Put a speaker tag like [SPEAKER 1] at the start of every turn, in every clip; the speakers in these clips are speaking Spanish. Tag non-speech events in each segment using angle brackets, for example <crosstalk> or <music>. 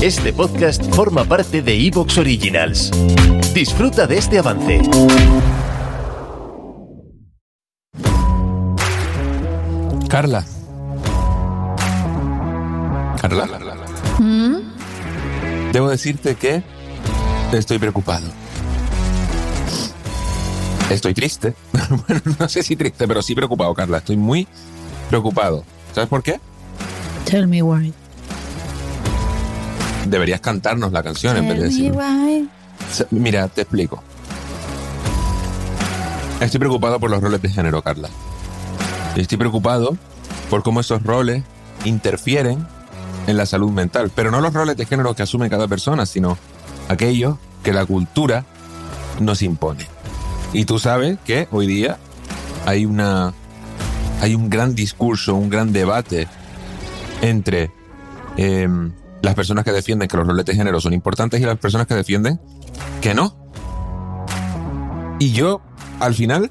[SPEAKER 1] Este podcast forma parte de Evox Originals. Disfruta de este avance.
[SPEAKER 2] Carla. Carla. Debo decirte que estoy preocupado. Estoy triste. <laughs> bueno, no sé si triste, pero sí preocupado, Carla. Estoy muy preocupado. ¿Sabes por qué?
[SPEAKER 3] Tell me why.
[SPEAKER 2] Deberías cantarnos la canción en vez de decir. Mira, te explico. Estoy preocupado por los roles de género, Carla. Estoy preocupado por cómo esos roles interfieren en la salud mental. Pero no los roles de género que asume cada persona, sino aquellos que la cultura nos impone. Y tú sabes que hoy día hay una hay un gran discurso, un gran debate entre em, las personas que defienden que los roles de género son importantes y las personas que defienden que no. Y yo, al final,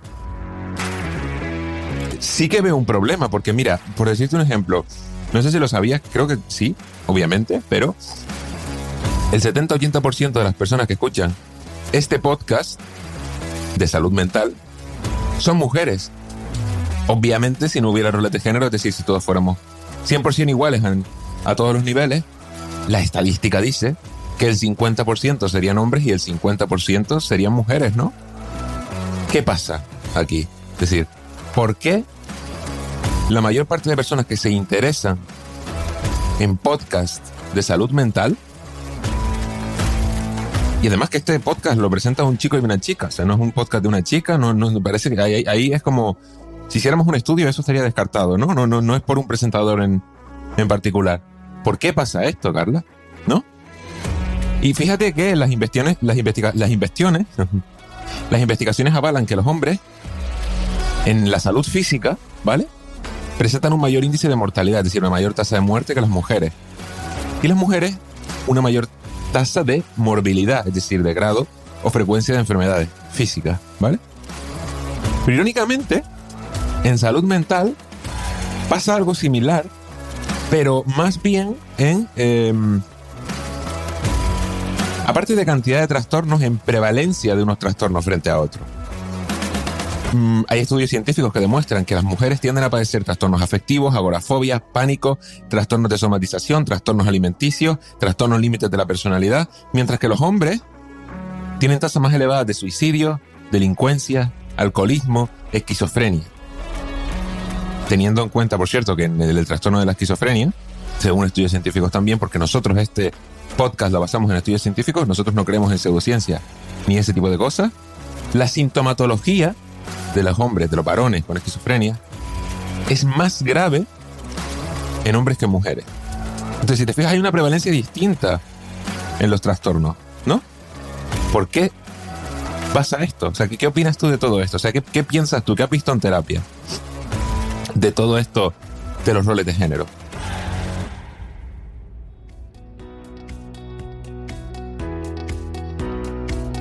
[SPEAKER 2] sí que veo un problema, porque mira, por decirte un ejemplo, no sé si lo sabías, creo que sí, obviamente, pero el 70-80% de las personas que escuchan este podcast de salud mental son mujeres. Obviamente, si no hubiera roles de género, es decir, si todos fuéramos 100% iguales a todos los niveles, la estadística dice que el 50% serían hombres y el 50% serían mujeres, ¿no? ¿Qué pasa aquí? Es decir, ¿por qué la mayor parte de personas que se interesan en podcast de salud mental y además que este podcast lo presenta un chico y una chica, o sea, no es un podcast de una chica, no, no parece que ahí, ahí, es como, si hiciéramos un estudio eso estaría descartado, ¿no? No, no, no es por un presentador en, en particular. ¿Por qué pasa esto, Carla? ¿No? Y fíjate que las investigaciones, las, las investigaciones, <laughs> las investigaciones avalan que los hombres en la salud física, ¿vale? Presentan un mayor índice de mortalidad, es decir, una mayor tasa de muerte que las mujeres. Y las mujeres, una mayor tasa de morbilidad, es decir, de grado o frecuencia de enfermedades físicas, ¿vale? Pero irónicamente, en salud mental pasa algo similar, pero más bien en... Em, aparte de cantidad de trastornos, en prevalencia de unos trastornos frente a otros. Mm, hay estudios científicos que demuestran que las mujeres tienden a padecer trastornos afectivos, agorafobia, pánico, trastornos de somatización, trastornos alimenticios, trastornos límites de la personalidad, mientras que los hombres tienen tasas más elevadas de suicidio, delincuencia, alcoholismo, esquizofrenia. Teniendo en cuenta, por cierto, que en el, trastorno de la esquizofrenia, según estudios científicos también, porque nosotros este podcast lo basamos en estudios científicos, nosotros no creemos en pseudociencia ni ese tipo de cosas, la sintomatología de los hombres, de los varones con esquizofrenia, es más grave en hombres que en mujeres. Entonces, si te fijas, hay una prevalencia distinta en los trastornos, ¿no? ¿Por qué pasa esto? O sea, ¿qué, opinas tú de todo esto? O sea, ¿qué, ¿qué piensas tú? ¿Qué has visto en terapia de todo esto de los roles de género?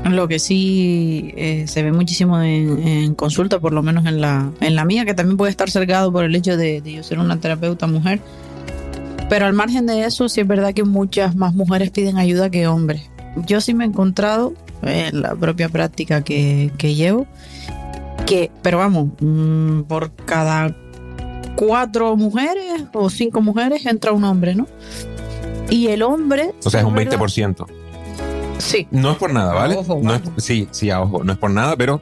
[SPEAKER 3] Lo que sí eh, se ve muchísimo en, consulta, por lo menos en la, en la mía, que también puede estar cercado por el hecho de, yo ser una terapeuta mujer. Pero al margen de eso, sí es verdad que muchas más mujeres piden ayuda que hombres. Yo sí me he encontrado en la propia práctica que, llevo, que, pero vamos, mm, por cada cuatro mujeres o cinco mujeres entra un hombre, ¿no? Y el hombre...
[SPEAKER 2] O sea, es un 20%.
[SPEAKER 3] Sí.
[SPEAKER 2] No es por nada, ¿vale? sí, sí, a ojo. No es por nada, pero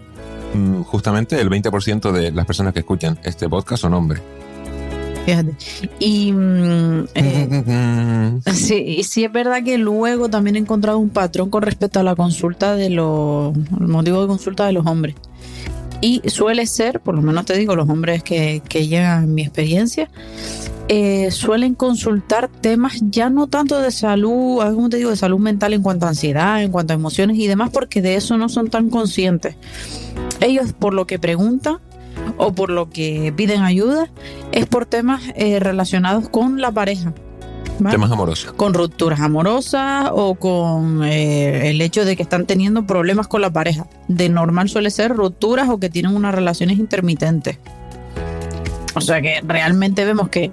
[SPEAKER 2] mm, justamente el 20% de las personas que escuchan este podcast son hombres.
[SPEAKER 3] Fíjate. Y mm, <laughs> eh, sí, sí es verdad que luego también he encontrado un patrón con respecto a la consulta de los, el motivo de consulta de los hombres. Y suele ser, por lo menos te digo, los hombres que, que llegan en mi experiencia, eh, suelen consultar temas ya no tanto de salud, como te digo, de salud mental en cuanto a ansiedad, en cuanto a emociones y demás, porque de eso no son tan conscientes. Ellos por lo que preguntan o por lo que piden ayuda es por temas eh, relacionados con la pareja.
[SPEAKER 2] Temas amorosos.
[SPEAKER 3] Con rupturas amorosas o con eh, el hecho de que están teniendo problemas con la pareja. De normal suele ser rupturas o que tienen unas relaciones intermitentes. O sea que realmente vemos que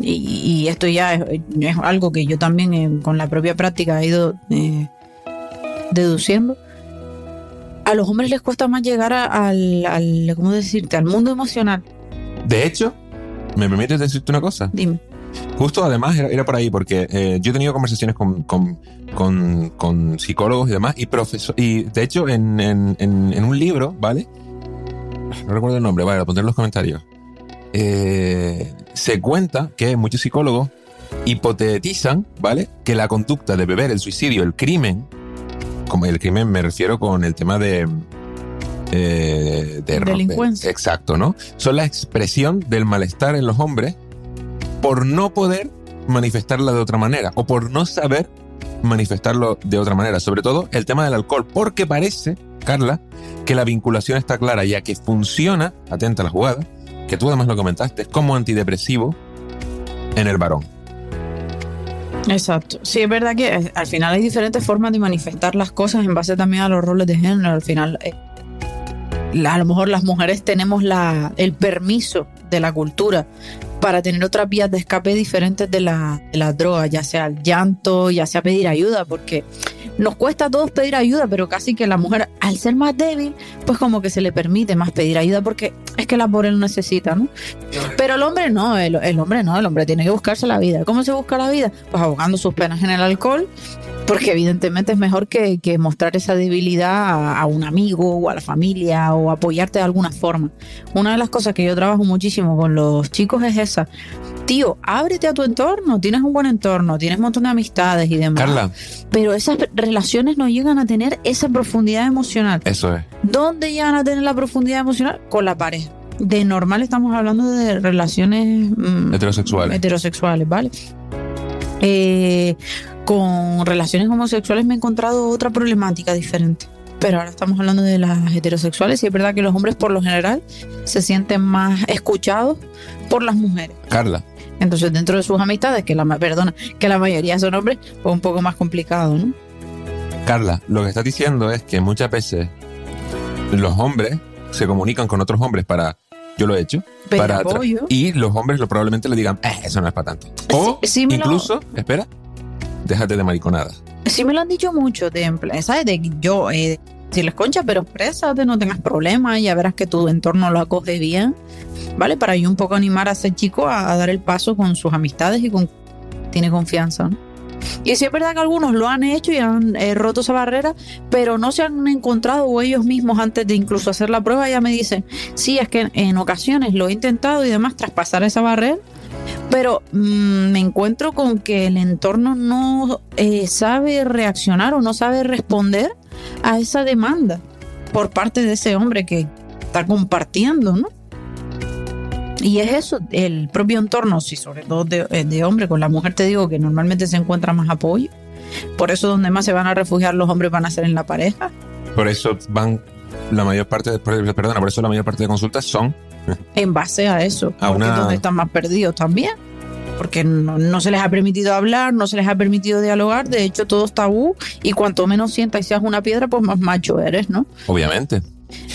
[SPEAKER 3] y, esto ya es, algo que yo también eh, con la propia práctica he ido eh, deduciendo, a los hombres les cuesta más llegar al, al, ¿cómo decirte?, al mundo emocional.
[SPEAKER 2] De hecho, ¿me permites decirte una cosa?
[SPEAKER 3] Dime.
[SPEAKER 2] Justo además era, por ahí, porque eh, yo he tenido conversaciones con, con, con, psicólogos y demás, y profesor, y de hecho en, en, en, un libro, ¿vale? No recuerdo el nombre, vale, lo pondré en los comentarios. Eh, se cuenta que muchos psicólogos hipotetizan, ¿vale? Que la conducta de beber, el suicidio, el crimen, como el crimen me refiero con el tema de...
[SPEAKER 3] Eh, de delincuencia.
[SPEAKER 2] Exacto, ¿no? Son la expresión del malestar en los hombres por no poder manifestarla de otra manera o por no saber manifestarlo de otra manera. Sobre todo el tema del alcohol, porque parece, Carla, que la vinculación está clara, ya que funciona, atenta a la jugada, que tú además lo comentaste, como antidepresivo en el varón.
[SPEAKER 3] Exacto. Sí, es verdad que eh, al final hay diferentes formas de manifestar las cosas en base también a los roles de género. Al final, eh, a lo mejor las mujeres tenemos la, el permiso de la cultura para tener otras vías de escape diferentes de la, de droga, ya sea el llanto, ya sea pedir ayuda, porque nos cuesta a todos pedir ayuda, pero casi que la mujer, al ser más débil, pues como que se le permite más pedir ayuda porque es que la pobre lo necesita, ¿no? Pero el hombre no, el, el, hombre no, el hombre tiene que buscarse la vida. ¿Cómo se busca la vida? Pues abogando sus penas en el alcohol porque evidentemente es mejor que, mostrar esa debilidad a, un amigo o a la familia o apoyarte de alguna forma. Una de las cosas que yo trabajo muchísimo con los chicos es esa. Tío, ábrete a tu entorno, tienes un buen entorno, tienes un montón de amistades y demás.
[SPEAKER 2] Carla.
[SPEAKER 3] Pero esas relaciones no llegan a tener esa profundidad emocional.
[SPEAKER 2] Eso es.
[SPEAKER 3] ¿Dónde llegan a tener la profundidad emocional? Con la pareja. De normal estamos hablando de relaciones
[SPEAKER 2] mm, heterosexuales.
[SPEAKER 3] Heterosexuales, ¿vale? Eh, con relaciones homosexuales me he encontrado otra problemática diferente. Pero ahora estamos hablando de las heterosexuales y es verdad que los hombres por lo general se sienten más escuchados por las mujeres.
[SPEAKER 2] Carla.
[SPEAKER 3] Entonces dentro de sus amistades, que la perdona, que la mayoría son hombres, pues un poco más complicado, ¿no?
[SPEAKER 2] Carla, lo que estás diciendo es que muchas veces los hombres se comunican con otros hombres para yo lo he hecho. para y los hombres lo probablemente le digan, eh, eso no es para tanto. O incluso, espera, déjate de mariconada.
[SPEAKER 3] Sí me lo han dicho mucho, de, ¿sabes? De yo, eh, si les concha, pero exprésate, no tengas problemas, ya verás que tu entorno lo acoge bien, ¿vale? Para yo un poco animar a ese chico a, dar el paso con sus amistades y con tiene confianza, ¿no? Y sí es verdad que algunos lo han hecho y han eh, roto esa barrera, pero no se han encontrado o ellos mismos antes de incluso hacer la prueba ya me dicen, sí, es que en ocasiones lo he intentado y demás traspasar esa barrera pero mm, me encuentro con que el entorno no eh, sabe reaccionar o no sabe responder a esa demanda por parte de ese hombre que está compartiendo, ¿no? Y es eso, el propio entorno, sí, sobre todo de, eh, de, hombre, con la mujer te digo que normalmente se encuentra más apoyo. Por eso donde más se van a refugiar los hombres van a ser en la pareja.
[SPEAKER 2] Por eso van la mayor parte, de, perdona, por eso la mayor parte de consultas son
[SPEAKER 3] en base a eso, a porque donde están más perdidos también. Porque no, se les ha permitido hablar, no se les ha permitido dialogar, de hecho todo es tabú y cuanto menos sientas y seas una piedra, pues más macho eres, ¿no?
[SPEAKER 2] Obviamente.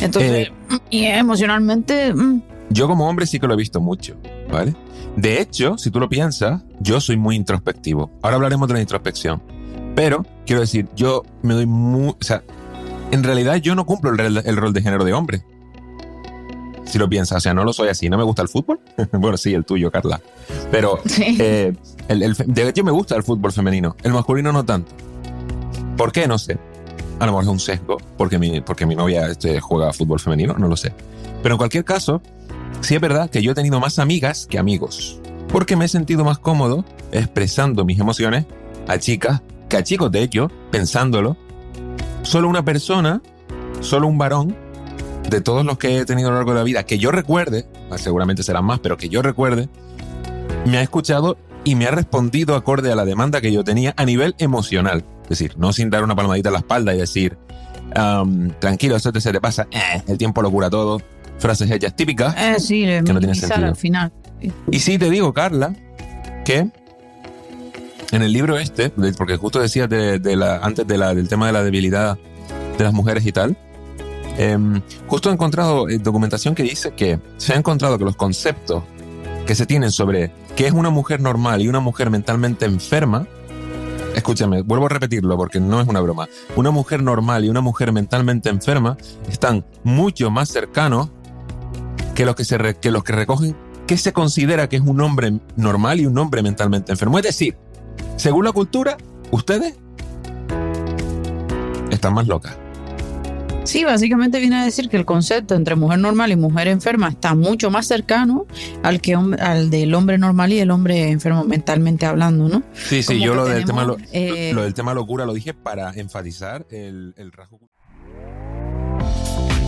[SPEAKER 3] Entonces, eh, y emocionalmente... Mm.
[SPEAKER 2] Yo como hombre sí que lo he visto mucho, ¿vale? De hecho, si tú lo piensas, yo soy muy introspectivo. Ahora hablaremos de la introspección. Pero, quiero decir, yo me doy muy... O sea, en realidad yo no cumplo el, rol de género de hombre. Si lo piensas, o sea, no lo soy así. ¿No me gusta el fútbol? <laughs> bueno, sí, el tuyo, Carla. Pero eh, el, de hecho me gusta el fútbol femenino. El masculino no tanto. ¿Por qué? No sé. A lo mejor es un sesgo porque mi, porque mi novia este, juega fútbol femenino, no lo sé. Pero en cualquier caso, sí es verdad que yo he tenido más amigas que amigos. Porque me he sentido más cómodo expresando mis emociones a chicas que a chicos, de hecho, pensándolo, solo una persona, solo un varón, de todos los que he tenido a lo largo de la vida, que yo recuerde, seguramente serán más, pero que yo recuerde, me ha escuchado y me ha respondido acorde a la demanda que yo tenía a nivel emocional. Es decir, no sin dar una palmadita a la espalda y decir, tranquilo, eso te se te pasa, eh, el tiempo lo cura todo. Frases hechas típicas
[SPEAKER 3] eh, que no tienen sentido. Al final.
[SPEAKER 2] Y sí te digo, Carla, que en el libro este, porque justo decías de, la, antes de la, del tema de la debilidad de las mujeres y tal, em, justo he encontrado eh, documentación que dice que se ha encontrado que los conceptos que se tienen sobre que es una mujer normal y una mujer mentalmente enferma, escúchame, vuelvo a repetirlo porque no es una broma, una mujer normal y una mujer mentalmente enferma están mucho más cercanos que los que, se que, los que recogen qué se considera que es un hombre normal y un hombre mentalmente enfermo. Es decir, según la cultura, ustedes están más locas.
[SPEAKER 3] Sí, básicamente viene a decir que el concepto entre mujer normal y mujer enferma está mucho más cercano al que al del hombre normal y el hombre enfermo mentalmente hablando, ¿no?
[SPEAKER 2] Sí, sí, yo lo del, tema, eh, lo, del tema locura lo dije para enfatizar el, el rasgo.